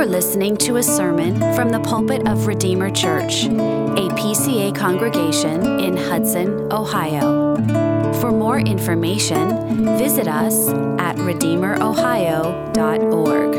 are listening to a sermon from the pulpit of Redeemer Church, a PCA congregation in Hudson, Ohio. For more information, visit us at redeemerohio.org.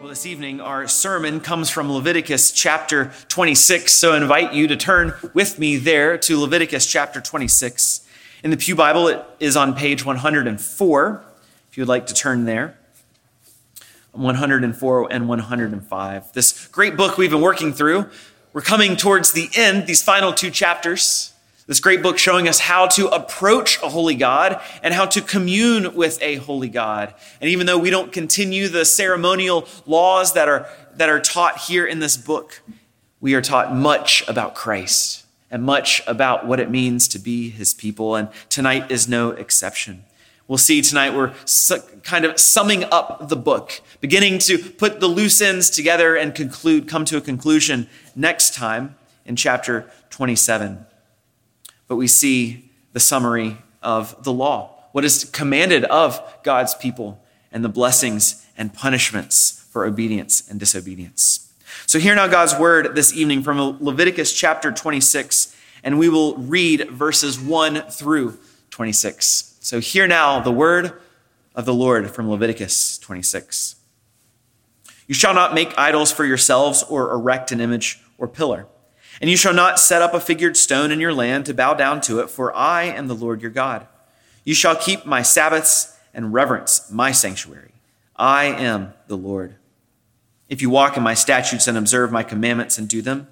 Well, this evening, our sermon comes from Leviticus chapter 26. So I invite you to turn with me there to Leviticus chapter 26. In the Pew Bible, it is on page 104, if you would like to turn there. 104 and 105. This great book we've been working through. We're coming towards the end, these final two chapters. This great book showing us how to approach a holy God and how to commune with a holy God. And even though we don't continue the ceremonial laws that are, that are taught here in this book, we are taught much about Christ and much about what it means to be his people. And tonight is no exception. We'll see tonight we're kind of summing up the book, beginning to put the loose ends together and conclude, come to a conclusion next time in chapter 27 but we see the summary of the law, what is commanded of God's people, and the blessings and punishments for obedience and disobedience. So, hear now God's word this evening from Leviticus chapter 26, and we will read verses 1 through 26. So, hear now the word of the Lord from Leviticus 26. You shall not make idols for yourselves or erect an image or pillar. And you shall not set up a figured stone in your land to bow down to it, for I am the Lord your God. You shall keep my Sabbaths and reverence my sanctuary. I am the Lord. If you walk in my statutes and observe my commandments and do them,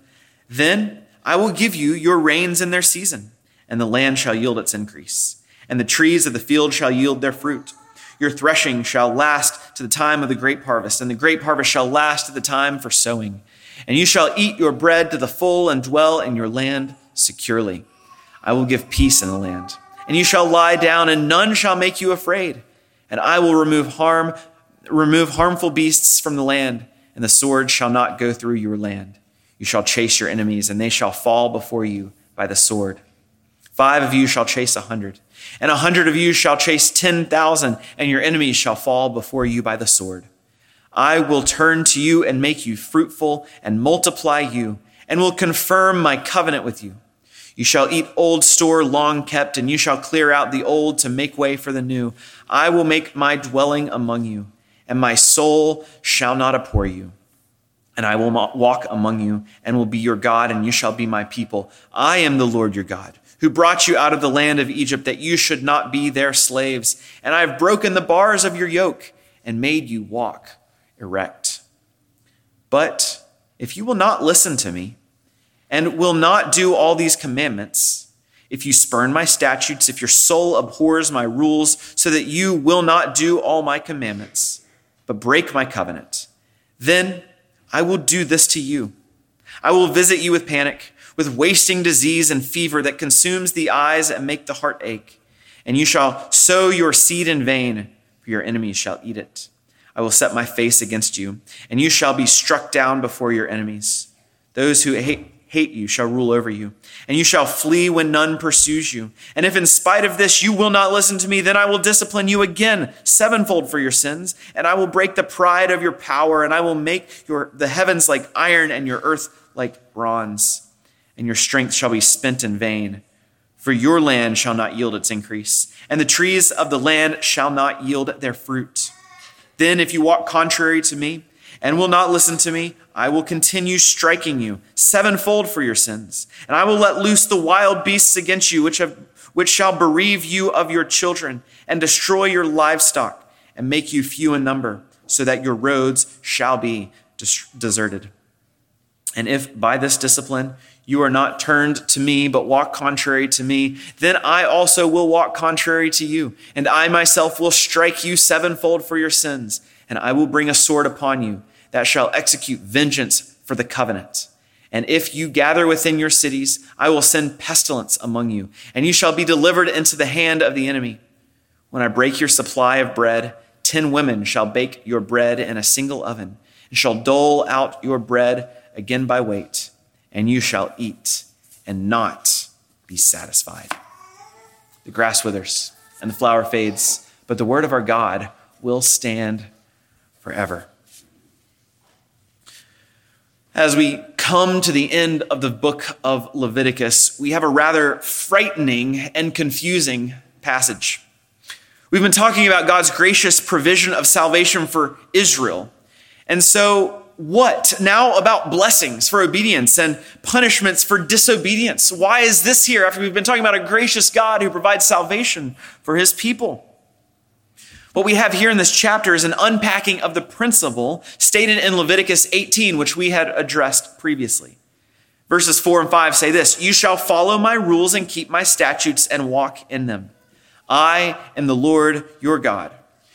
then I will give you your rains in their season, and the land shall yield its increase, and the trees of the field shall yield their fruit. Your threshing shall last to the time of the grape harvest, and the grape harvest shall last to the time for sowing and you shall eat your bread to the full and dwell in your land securely. I will give peace in the land. And you shall lie down, and none shall make you afraid. And I will remove harm, remove harmful beasts from the land, and the sword shall not go through your land. You shall chase your enemies, and they shall fall before you by the sword. Five of you shall chase a hundred, and a hundred of you shall chase ten thousand, and your enemies shall fall before you by the sword. I will turn to you and make you fruitful and multiply you, and will confirm my covenant with you. You shall eat old store long kept, and you shall clear out the old to make way for the new. I will make my dwelling among you, and my soul shall not abhor you. And I will walk among you, and will be your God, and you shall be my people. I am the Lord your God, who brought you out of the land of Egypt, that you should not be their slaves. And I have broken the bars of your yoke, and made you walk erect. But if you will not listen to me and will not do all these commandments, if you spurn my statutes, if your soul abhors my rules, so that you will not do all my commandments, but break my covenant, then I will do this to you. I will visit you with panic, with wasting disease and fever that consumes the eyes and make the heart ache. And you shall sow your seed in vain, for your enemies shall eat it. I will set my face against you, and you shall be struck down before your enemies. Those who hate, hate you shall rule over you, and you shall flee when none pursues you. And if in spite of this you will not listen to me, then I will discipline you again sevenfold for your sins, and I will break the pride of your power, and I will make your, the heavens like iron and your earth like bronze, and your strength shall be spent in vain. For your land shall not yield its increase, and the trees of the land shall not yield their fruit. Then, if you walk contrary to me and will not listen to me, I will continue striking you sevenfold for your sins. And I will let loose the wild beasts against you, which, have, which shall bereave you of your children and destroy your livestock and make you few in number, so that your roads shall be deserted. And if by this discipline you are not turned to me, but walk contrary to me, then I also will walk contrary to you, and I myself will strike you sevenfold for your sins, and I will bring a sword upon you that shall execute vengeance for the covenant. And if you gather within your cities, I will send pestilence among you, and you shall be delivered into the hand of the enemy. When I break your supply of bread, ten women shall bake your bread in a single oven, and shall dole out your bread again by weight and you shall eat and not be satisfied. The grass withers and the flower fades, but the word of our God will stand forever. As we come to the end of the book of Leviticus, we have a rather frightening and confusing passage. We've been talking about God's gracious provision of salvation for Israel. And so what now about blessings for obedience and punishments for disobedience? Why is this here after we've been talking about a gracious God who provides salvation for his people? What we have here in this chapter is an unpacking of the principle stated in Leviticus 18, which we had addressed previously. Verses 4 and 5 say this You shall follow my rules and keep my statutes and walk in them. I am the Lord your God.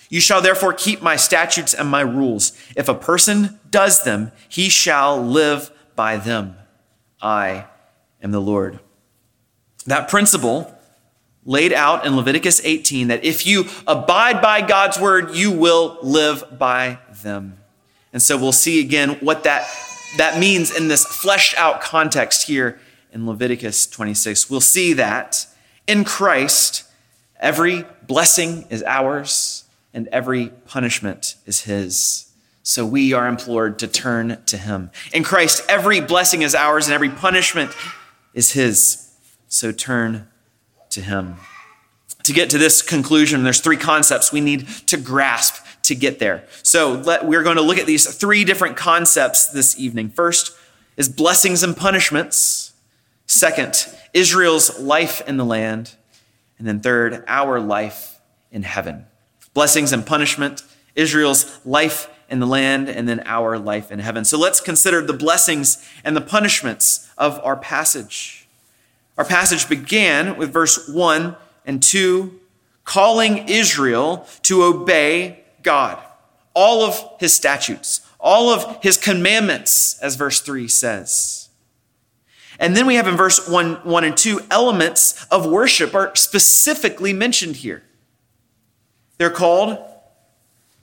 You shall therefore keep my statutes and my rules. If a person does them, he shall live by them. I am the Lord. That principle laid out in Leviticus 18 that if you abide by God's word, you will live by them. And so we'll see again what that, that means in this fleshed out context here in Leviticus 26. We'll see that in Christ, every blessing is ours and every punishment is his. So we are implored to turn to him. In Christ, every blessing is ours and every punishment is his. So turn to him. To get to this conclusion, there's three concepts we need to grasp to get there. So let, we're going to look at these three different concepts this evening. First is blessings and punishments. Second, Israel's life in the land. And then third, our life in heaven blessings and punishment, Israel's life in the land, and then our life in heaven. So let's consider the blessings and the punishments of our passage. Our passage began with verse 1 and 2, calling Israel to obey God, all of his statutes, all of his commandments, as verse 3 says. And then we have in verse 1, 1 and 2, elements of worship are specifically mentioned here. They're called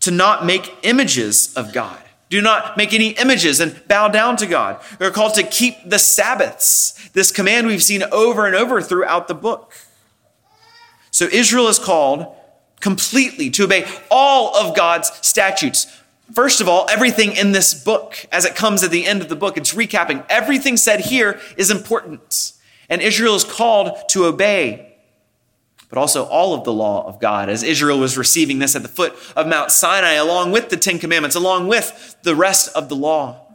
to not make images of God. Do not make any images and bow down to God. They're called to keep the Sabbaths. This command we've seen over and over throughout the book. So Israel is called completely to obey all of God's statutes. First of all, everything in this book, as it comes at the end of the book, it's recapping. Everything said here is important. And Israel is called to obey but also all of the law of God, as Israel was receiving this at the foot of Mount Sinai, along with the Ten Commandments, along with the rest of the law.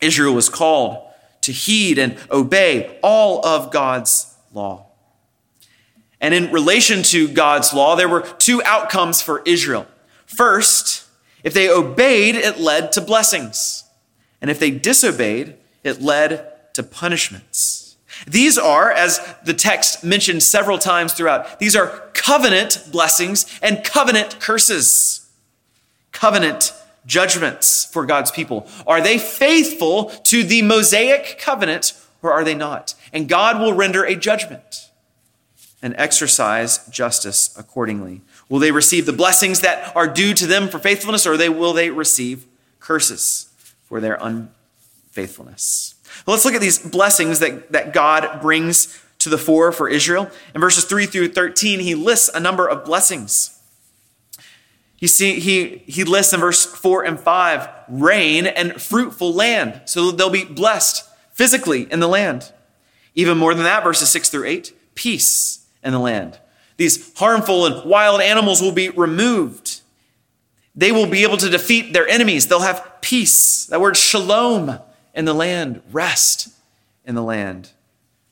Israel was called to heed and obey all of God's law. And in relation to God's law, there were two outcomes for Israel. First, if they obeyed, it led to blessings. And if they disobeyed, it led to punishments. These are, as the text mentioned several times throughout, these are covenant blessings and covenant curses. Covenant judgments for God's people. Are they faithful to the Mosaic covenant or are they not? And God will render a judgment and exercise justice accordingly. Will they receive the blessings that are due to them for faithfulness or will they receive curses for their unfaithfulness? Let's look at these blessings that, that God brings to the fore for Israel. In verses 3 through 13, he lists a number of blessings. He, see, he, he lists in verse 4 and 5 rain and fruitful land. So they'll be blessed physically in the land. Even more than that, verses 6 through 8 peace in the land. These harmful and wild animals will be removed. They will be able to defeat their enemies. They'll have peace. That word shalom in the land, rest in the land.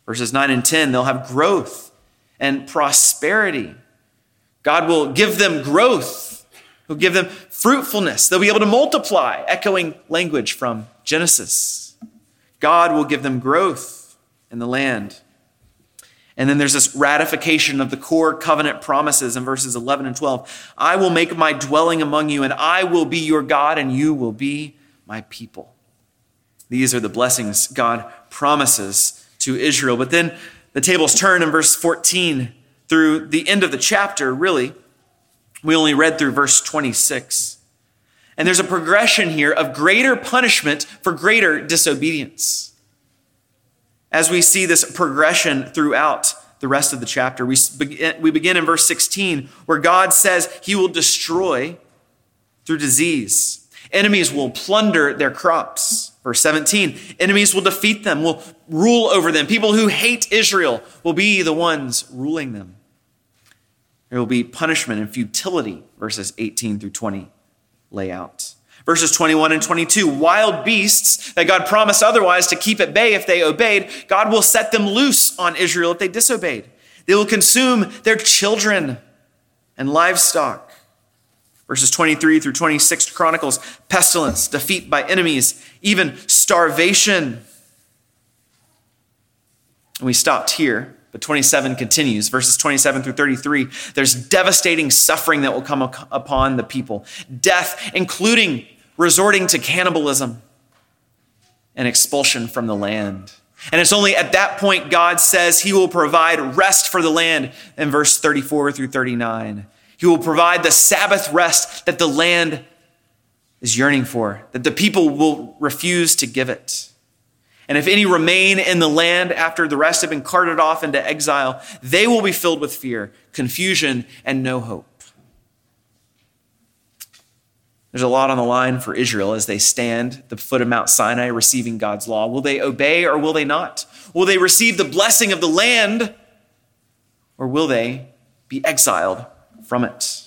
Verses 9 and 10, they'll have growth and prosperity. God will give them growth, He'll give them fruitfulness. They'll be able to multiply, echoing language from Genesis. God will give them growth in the land. And then there's this ratification of the core covenant promises in verses 11 and 12. I will make my dwelling among you, and I will be your God, and you will be my people. These are the blessings God promises to Israel. But then the tables turn in verse 14 through the end of the chapter, really. We only read through verse 26. And there's a progression here of greater punishment for greater disobedience. As we see this progression throughout the rest of the chapter. We begin, eh, we begin in verse 16, where God says he will destroy through disease. Enemies will plunder their crops. Verse 17, enemies will defeat them, will rule over them. People who hate Israel will be the ones ruling them. There will be punishment and futility, verses 18 through 20 lay out. Verses 21 and 22, wild beasts that God promised otherwise to keep at bay if they obeyed, God will set them loose on Israel if they disobeyed. They will consume their children and livestock. Verses 23 through 26 chronicles pestilence, defeat by enemies, even starvation. And we stopped here. But 27 continues, verses 27 through 33. There's devastating suffering that will come upon the people, death, including resorting to cannibalism and expulsion from the land. And it's only at that point God says he will provide rest for the land in verse 34 through 39. He will provide the Sabbath rest that the land is yearning for, that the people will refuse to give it. And if any remain in the land after the rest have been carted off into exile, they will be filled with fear, confusion, and no hope. There's a lot on the line for Israel as they stand at the foot of Mount Sinai receiving God's law. Will they obey or will they not? Will they receive the blessing of the land or will they be exiled from it?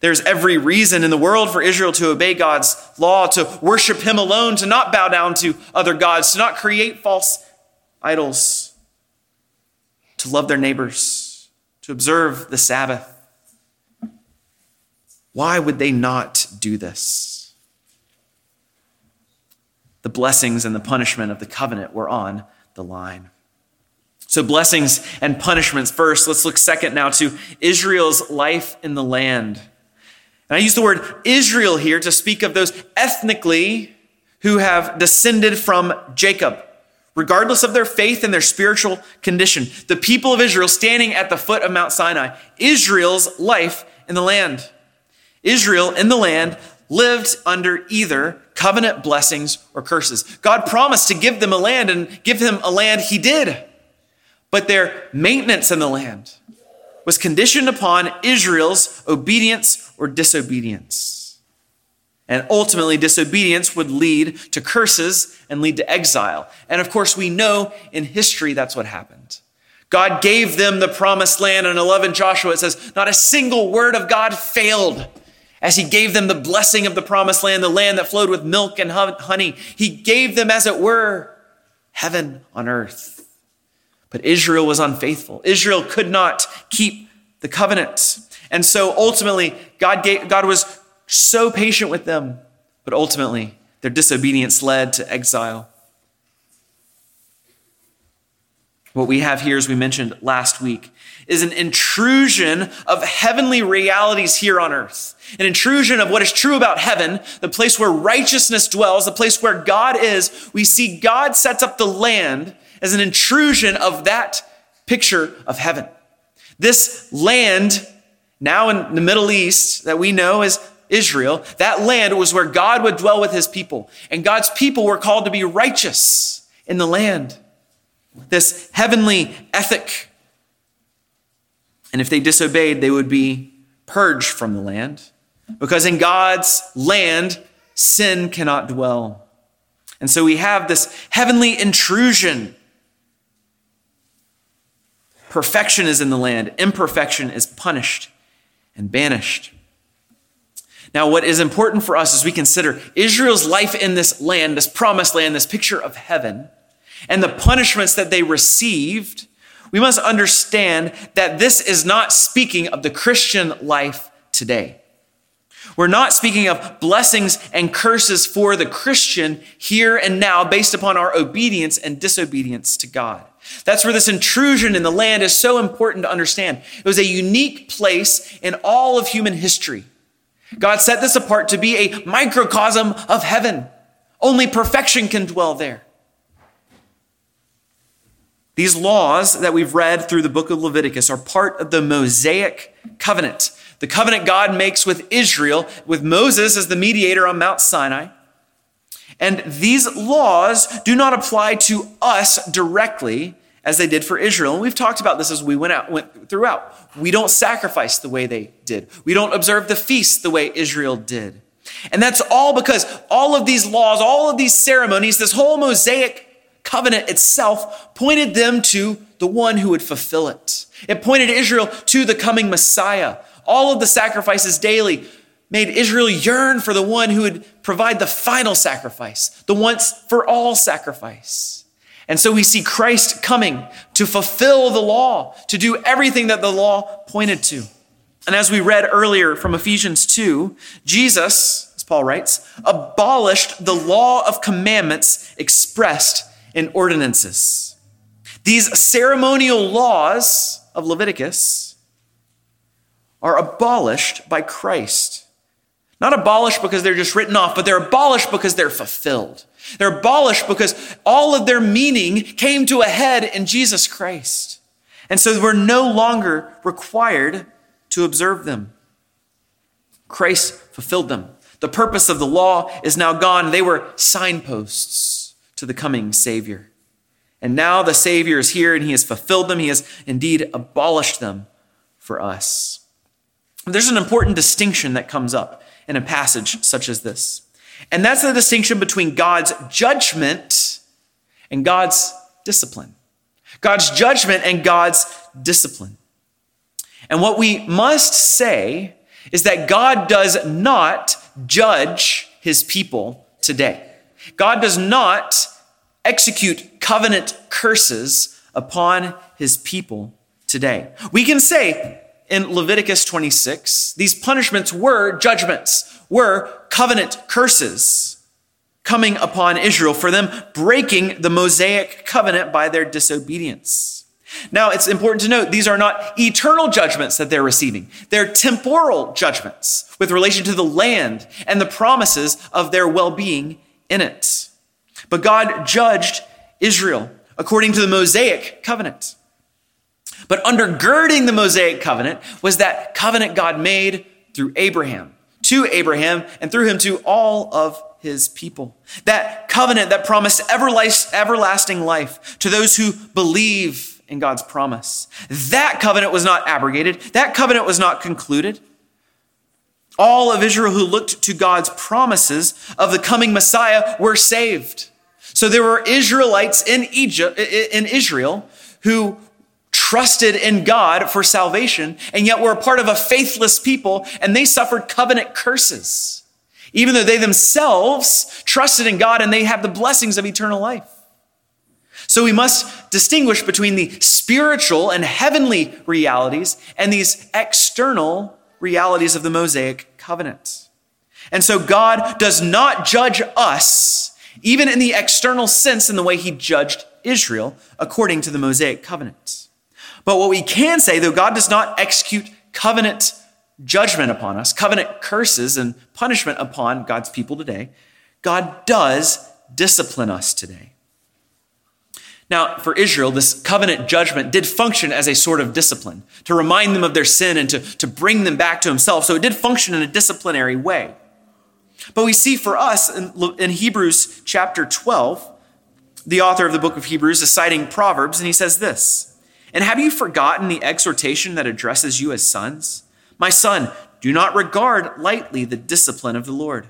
There's every reason in the world for Israel to obey God's law, to worship Him alone, to not bow down to other gods, to not create false idols, to love their neighbors, to observe the Sabbath. Why would they not do this? The blessings and the punishment of the covenant were on the line. So, blessings and punishments first. Let's look second now to Israel's life in the land. And I use the word Israel here to speak of those ethnically who have descended from Jacob, regardless of their faith and their spiritual condition. The people of Israel standing at the foot of Mount Sinai, Israel's life in the land. Israel in the land lived under either covenant blessings or curses. God promised to give them a land and give them a land, He did. But their maintenance in the land, was conditioned upon Israel's obedience or disobedience. And ultimately, disobedience would lead to curses and lead to exile. And of course, we know in history that's what happened. God gave them the promised land. In 11 Joshua, it says, not a single word of God failed as he gave them the blessing of the promised land, the land that flowed with milk and honey. He gave them, as it were, heaven on earth. But Israel was unfaithful. Israel could not keep the covenant. And so ultimately, God, gave, God was so patient with them, but ultimately, their disobedience led to exile. What we have here, as we mentioned last week, is an intrusion of heavenly realities here on earth. An intrusion of what is true about heaven, the place where righteousness dwells, the place where God is. We see God sets up the land as an intrusion of that picture of heaven. This land, now in the Middle East, that we know as Israel, that land was where God would dwell with his people. And God's people were called to be righteous in the land. This heavenly ethic. And if they disobeyed, they would be purged from the land. Because in God's land, sin cannot dwell. And so we have this heavenly intrusion Perfection is in the land, imperfection is punished and banished. Now, what is important for us as we consider Israel's life in this land, this promised land, this picture of heaven, and the punishments that they received, we must understand that this is not speaking of the Christian life today. We're not speaking of blessings and curses for the Christian here and now based upon our obedience and disobedience to God. That's where this intrusion in the land is so important to understand. It was a unique place in all of human history. God set this apart to be a microcosm of heaven. Only perfection can dwell there. These laws that we've read through the book of Leviticus are part of the Mosaic covenant, the covenant God makes with Israel, with Moses as the mediator on Mount Sinai. And these laws do not apply to us directly as they did for Israel. And we've talked about this as we went out, went throughout. We don't sacrifice the way they did. We don't observe the feast the way Israel did. And that's all because all of these laws, all of these ceremonies, this whole Mosaic covenant itself pointed them to the one who would fulfill it. It pointed Israel to the coming Messiah. All of the sacrifices daily made Israel yearn for the one who would provide the final sacrifice, the once for all sacrifice. And so we see Christ coming to fulfill the law, to do everything that the law pointed to. And as we read earlier from Ephesians 2, Jesus, as Paul writes, abolished the law of commandments expressed in ordinances. These ceremonial laws of Leviticus are abolished by Christ. Not abolished because they're just written off, but they're abolished because they're fulfilled. They're abolished because all of their meaning came to a head in Jesus Christ. And so we're no longer required to observe them. Christ fulfilled them. The purpose of the law is now gone. They were signposts to the coming Savior. And now the Savior is here and he has fulfilled them. He has indeed abolished them for us. There's an important distinction that comes up in a passage such as this. And that's the distinction between God's judgment and God's discipline. God's judgment and God's discipline. And what we must say is that God does not judge his people today. God does not execute covenant curses upon his people today. We can say in Leviticus 26, these punishments were judgments, were covenant curses coming upon Israel for them breaking the Mosaic covenant by their disobedience. Now, it's important to note these are not eternal judgments that they're receiving. They're temporal judgments with relation to the land and the promises of their well being in it. But God judged Israel according to the Mosaic covenant. But undergirding the Mosaic covenant was that covenant God made through Abraham, to Abraham, and through him to all of his people. That covenant that promised everlasting life to those who believe in God's promise. That covenant was not abrogated, that covenant was not concluded. All of Israel who looked to God's promises of the coming Messiah were saved. So there were Israelites in Egypt, in Israel, who trusted in God for salvation, and yet were a part of a faithless people, and they suffered covenant curses, even though they themselves trusted in God and they have the blessings of eternal life. So we must distinguish between the spiritual and heavenly realities and these external realities of the Mosaic covenant. And so God does not judge us, even in the external sense, in the way he judged Israel according to the Mosaic covenant. But what we can say, though God does not execute covenant judgment upon us, covenant curses and punishment upon God's people today, God does discipline us today. Now, for Israel, this covenant judgment did function as a sort of discipline to remind them of their sin and to, to bring them back to himself. So it did function in a disciplinary way. But we see for us in, in Hebrews chapter 12, the author of the book of Hebrews is citing Proverbs, and he says this And have you forgotten the exhortation that addresses you as sons? My son, do not regard lightly the discipline of the Lord,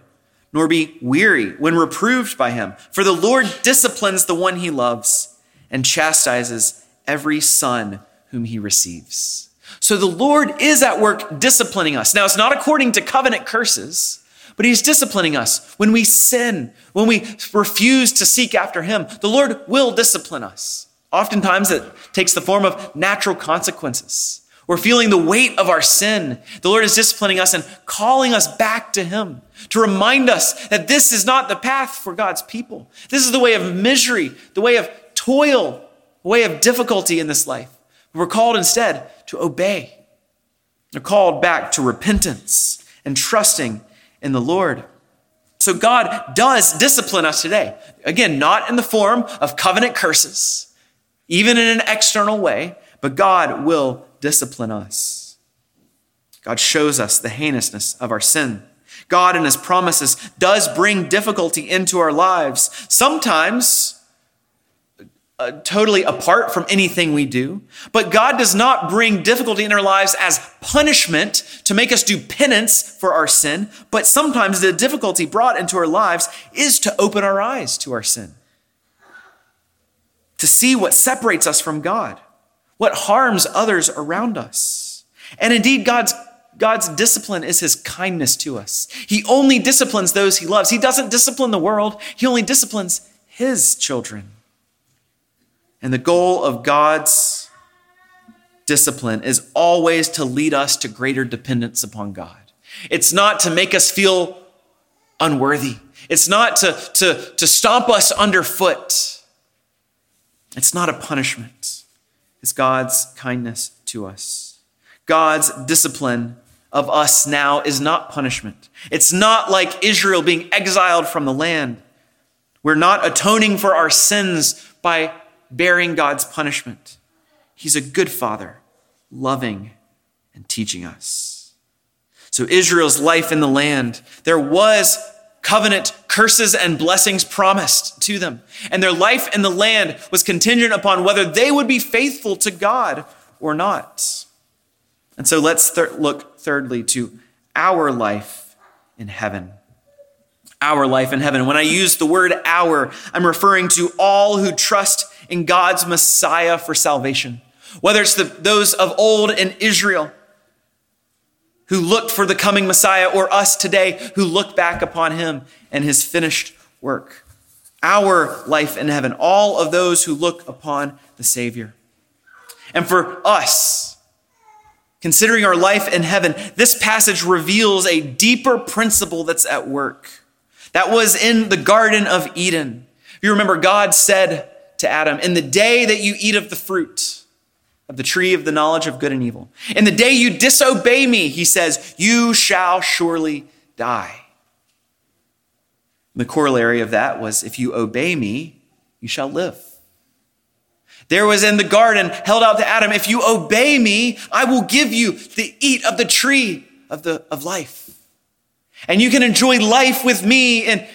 nor be weary when reproved by him, for the Lord disciplines the one he loves and chastises every son whom he receives. So the Lord is at work disciplining us. Now, it's not according to covenant curses, but he's disciplining us. When we sin, when we refuse to seek after him, the Lord will discipline us. Oftentimes, it takes the form of natural consequences. We're feeling the weight of our sin. The Lord is disciplining us and calling us back to Him to remind us that this is not the path for God's people. This is the way of misery, the way of toil, the way of difficulty in this life. We're called instead to obey. We're called back to repentance and trusting in the Lord. So God does discipline us today. Again, not in the form of covenant curses, even in an external way, but God will discipline us. God shows us the heinousness of our sin. God and his promises does bring difficulty into our lives. Sometimes uh, totally apart from anything we do. But God does not bring difficulty in our lives as punishment to make us do penance for our sin. But sometimes the difficulty brought into our lives is to open our eyes to our sin, to see what separates us from God, what harms others around us. And indeed, God's God's discipline is his kindness to us. He only disciplines those he loves. He doesn't discipline the world, he only disciplines his children. And the goal of God's discipline is always to lead us to greater dependence upon God. It's not to make us feel unworthy. It's not to, to, to stomp us underfoot. It's not a punishment. It's God's kindness to us. God's discipline of us now is not punishment. It's not like Israel being exiled from the land. We're not atoning for our sins by bearing God's punishment. He's a good father, loving and teaching us. So, Israel's life in the land, there was covenant curses and blessings promised to them. And their life in the land was contingent upon whether they would be faithful to God or not. And so let's look thirdly to our life in heaven our life in heaven. When I use the word our, I'm referring to all who trust in God's Messiah for salvation. Whether it's the, those of old in Israel who looked for the coming Messiah or us today who look back upon him and his finished work. Our life in heaven, all of those who look upon the Savior. And for us, considering our life in heaven, this passage reveals a deeper principle that's at work. That was in the Garden of Eden. You remember, God said to Adam, In the day that you eat of the fruit of the tree of the knowledge of good and evil, in the day you disobey me, he says, you shall surely die. The corollary of that was, If you obey me, you shall live. There was in the garden held out to Adam, If you obey me, I will give you the eat of the tree of, the, of life. And you can enjoy life with me in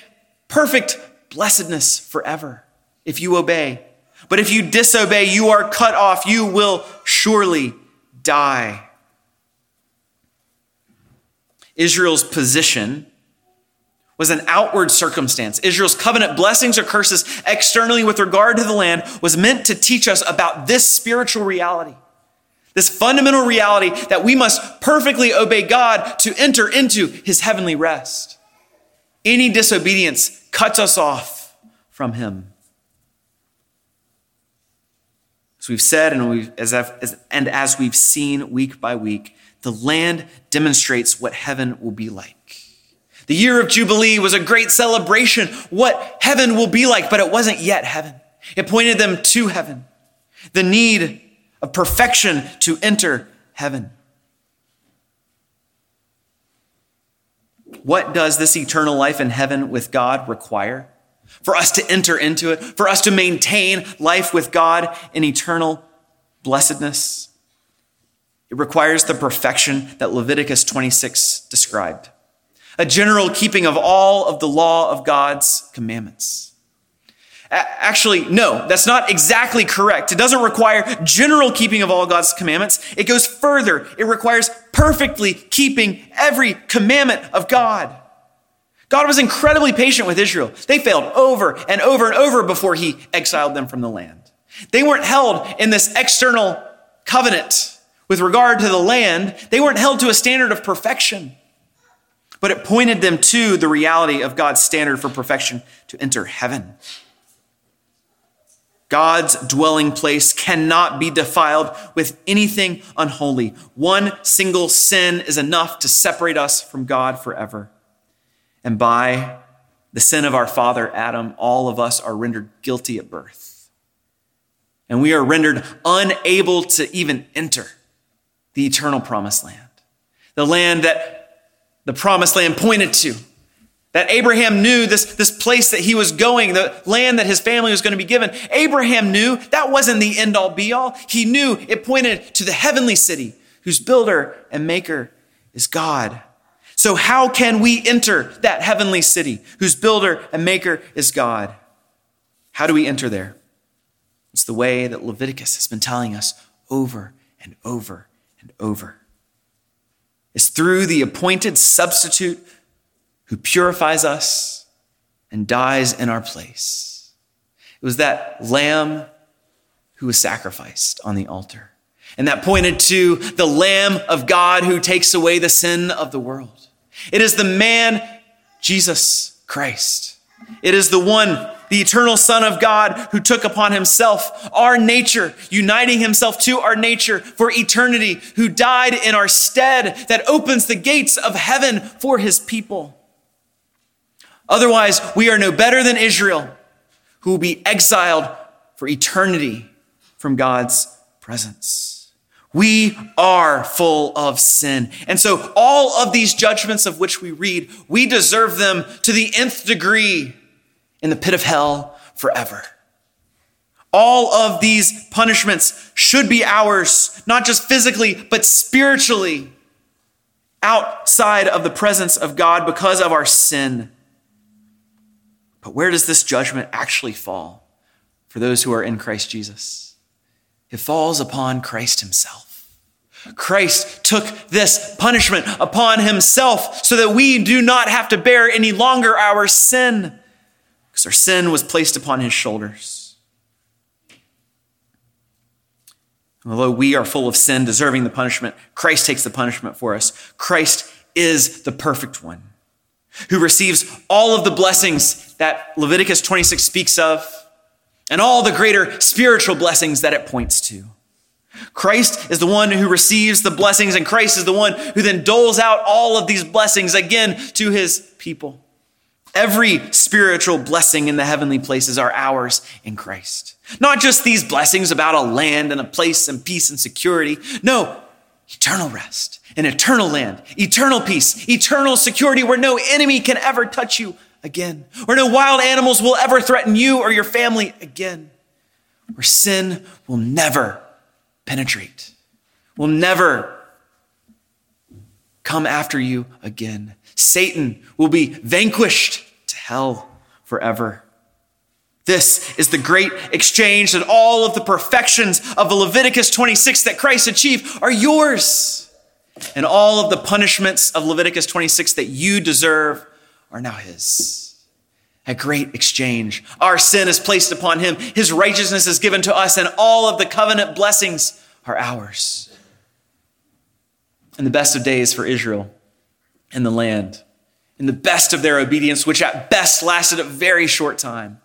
perfect blessedness forever if you obey. But if you disobey, you are cut off. You will surely die. Israel's position was an outward circumstance. Israel's covenant blessings or curses externally with regard to the land was meant to teach us about this spiritual reality. This fundamental reality that we must perfectly obey God to enter into his heavenly rest. Any disobedience cuts us off from him. We've said and, we've, as as, and as we've seen week by week, the land demonstrates what heaven will be like. The year of Jubilee was a great celebration, what heaven will be like, but it wasn't yet heaven. It pointed them to heaven. The need of perfection to enter heaven. What does this eternal life in heaven with God require? For us to enter into it, for us to maintain life with God in eternal blessedness. It requires the perfection that Leviticus 26 described a general keeping of all of the law of God's commandments. Actually, no, that's not exactly correct. It doesn't require general keeping of all God's commandments. It goes further. It requires perfectly keeping every commandment of God. God was incredibly patient with Israel. They failed over and over and over before he exiled them from the land. They weren't held in this external covenant with regard to the land. They weren't held to a standard of perfection, but it pointed them to the reality of God's standard for perfection to enter heaven. God's dwelling place cannot be defiled with anything unholy. One single sin is enough to separate us from God forever. And by the sin of our father Adam, all of us are rendered guilty at birth. And we are rendered unable to even enter the eternal promised land, the land that the promised land pointed to that Abraham knew this, this place that he was going, the land that his family was going to be given. Abraham knew that wasn't the end all be all. He knew it pointed to the heavenly city whose builder and maker is God. So how can we enter that heavenly city whose builder and maker is God? How do we enter there? It's the way that Leviticus has been telling us over and over and over. It's through the appointed substitute who purifies us and dies in our place. It was that lamb who was sacrificed on the altar. And that pointed to the Lamb of God who takes away the sin of the world. It is the man, Jesus Christ. It is the one, the eternal Son of God, who took upon himself our nature, uniting himself to our nature for eternity, who died in our stead, that opens the gates of heaven for his people. Otherwise, we are no better than Israel, who will be exiled for eternity from God's presence. We are full of sin. And so all of these judgments of which we read, we deserve them to the nth degree in the pit of hell forever. All of these punishments should be ours, not just physically, but spiritually, outside of the presence of God because of our sin. But where does this judgment actually fall for those who are in Christ Jesus? It falls upon Christ himself. Christ took this punishment upon himself so that we do not have to bear any longer our sin, because our sin was placed upon his shoulders. And although we are full of sin, deserving the punishment, Christ takes the punishment for us. Christ is the perfect one who receives all of the blessings that Leviticus 26 speaks of and all the greater spiritual blessings that it points to. Christ is the one who receives the blessings, and Christ is the one who then doles out all of these blessings again to his people. Every spiritual blessing in the heavenly places are ours in Christ. Not just these blessings about a land and a place and peace and security. No, eternal rest, an eternal land, eternal peace, eternal security where no enemy can ever touch you again, where no wild animals will ever threaten you or your family again, where sin will never penetrate, will never come after you again. Satan will be vanquished to hell forever. This is the great exchange that all of the perfections of Leviticus 26 that Christ achieved are yours. And all of the punishments of Leviticus 26 that you deserve are now his. A great exchange. Our sin is placed upon him. His righteousness is given to us and all of the covenant blessings are ours. In the best of days for Israel and the land, in the best of their obedience, which at best lasted a very short time,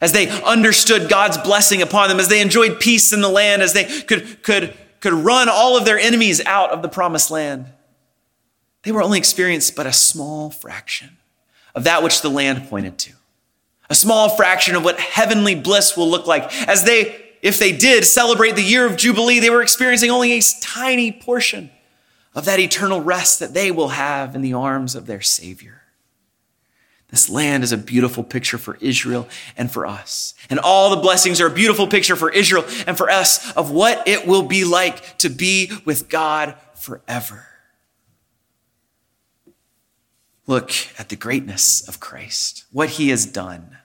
as they understood God's blessing upon them, as they enjoyed peace in the land, as they could, could, could run all of their enemies out of the promised land, they were only experienced but a small fraction of that which the land pointed to. A small fraction of what heavenly bliss will look like as they if they did celebrate the year of Jubilee, they were experiencing only a tiny portion of that eternal rest that they will have in the arms of their Savior. This land is a beautiful picture for Israel and for us. And all the blessings are a beautiful picture for Israel and for us of what it will be like to be with God forever. Look at the greatness of Christ, what he has done.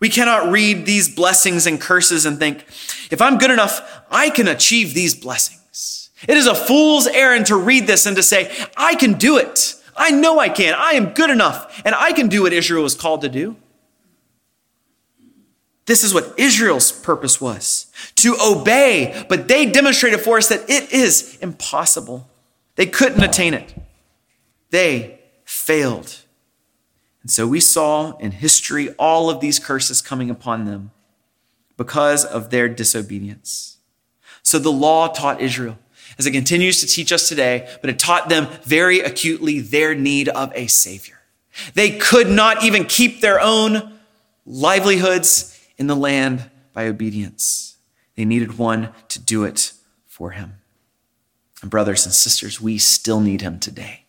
We cannot read these blessings and curses and think, if I'm good enough, I can achieve these blessings. It is a fool's errand to read this and to say, I can do it. I know I can. I am good enough and I can do what Israel was called to do. This is what Israel's purpose was to obey, but they demonstrated for us that it is impossible. They couldn't attain it. They failed. And so we saw in history all of these curses coming upon them because of their disobedience. So the law taught Israel, as it continues to teach us today, but it taught them very acutely their need of a savior. They could not even keep their own livelihoods in the land by obedience. They needed one to do it for him. And brothers and sisters, we still need him today.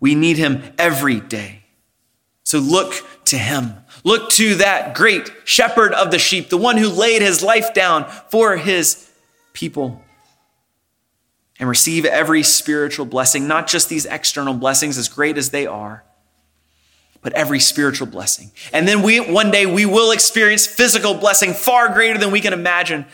We need him every day. So look to him. Look to that great shepherd of the sheep, the one who laid his life down for his people. And receive every spiritual blessing, not just these external blessings, as great as they are, but every spiritual blessing. And then we, one day we will experience physical blessing far greater than we can imagine,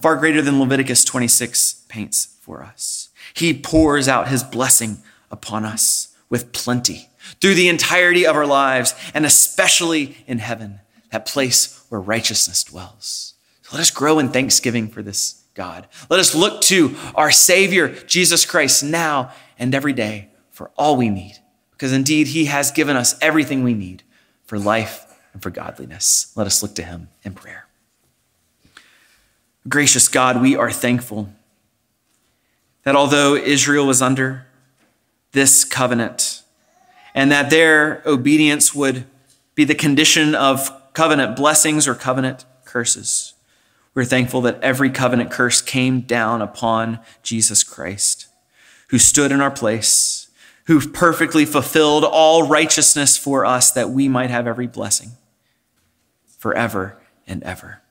far greater than Leviticus 26 paints for us. He pours out his blessing upon us with plenty through the entirety of our lives and especially in heaven, that place where righteousness dwells. So let us grow in thanksgiving for this God. Let us look to our Savior, Jesus Christ, now and every day for all we need, because indeed He has given us everything we need for life and for godliness. Let us look to Him in prayer. Gracious God, we are thankful that although Israel was under this covenant and that their obedience would be the condition of covenant blessings or covenant curses, we're thankful that every covenant curse came down upon Jesus Christ, who stood in our place, who perfectly fulfilled all righteousness for us that we might have every blessing forever and ever.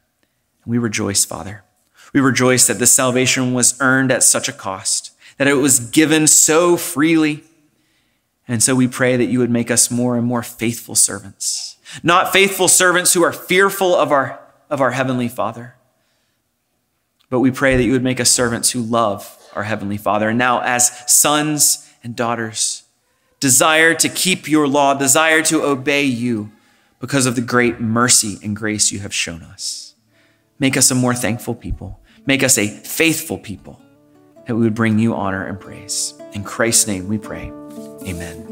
We rejoice, Father. We rejoice that this salvation was earned at such a cost, that it was given so freely. And so we pray that you would make us more and more faithful servants, not faithful servants who are fearful of our, of our Heavenly Father but we pray that you would make us servants who love our Heavenly Father. And now, as sons and daughters, desire to keep your law, desire to obey you because of the great mercy and grace you have shown us. Make us a more thankful people. Make us a faithful people that we would bring you honor and praise. In Christ's name we pray. Amen.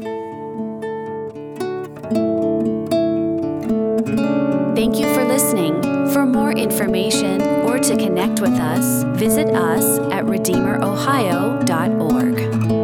Thank you for listening. For more information or to connect with us, visit us at RedeemerOhio.org.